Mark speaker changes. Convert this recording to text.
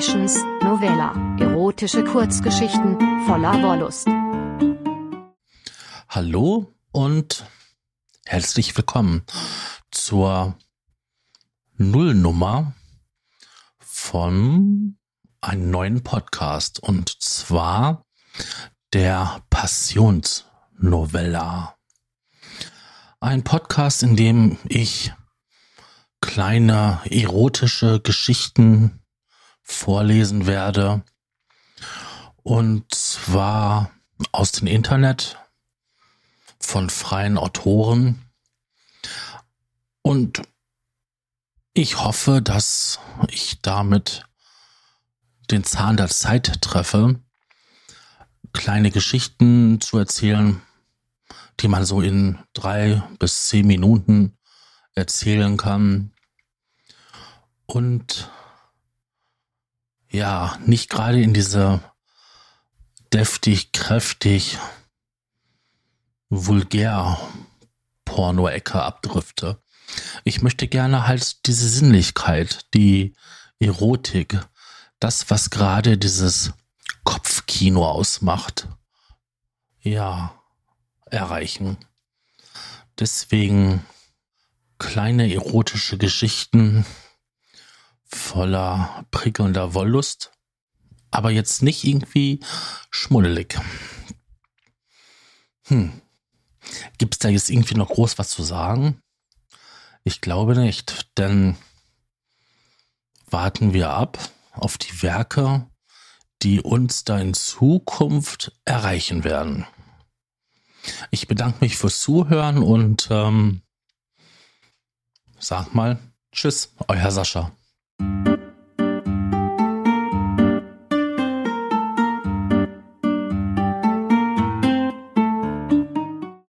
Speaker 1: Sessions, Novella, erotische Kurzgeschichten voller Wollust.
Speaker 2: Hallo und herzlich willkommen zur Nullnummer von einem neuen Podcast und zwar der Passionsnovella. Ein Podcast, in dem ich kleine erotische Geschichten vorlesen werde. Und zwar aus dem Internet von freien Autoren. Und ich hoffe, dass ich damit den Zahn der Zeit treffe, kleine Geschichten zu erzählen, die man so in drei bis zehn Minuten erzählen kann. Und ja, nicht gerade in diese deftig, kräftig, vulgär Porno-Ecke abdrifte. Ich möchte gerne halt diese Sinnlichkeit, die Erotik, das, was gerade dieses Kopfkino ausmacht, ja, erreichen. Deswegen kleine erotische Geschichten voller prickelnder Wollust, aber jetzt nicht irgendwie schmuddelig. Hm. Gibt es da jetzt irgendwie noch groß was zu sagen? Ich glaube nicht, denn warten wir ab auf die Werke, die uns da in Zukunft erreichen werden. Ich bedanke mich fürs Zuhören und ähm, sag mal Tschüss, euer Sascha.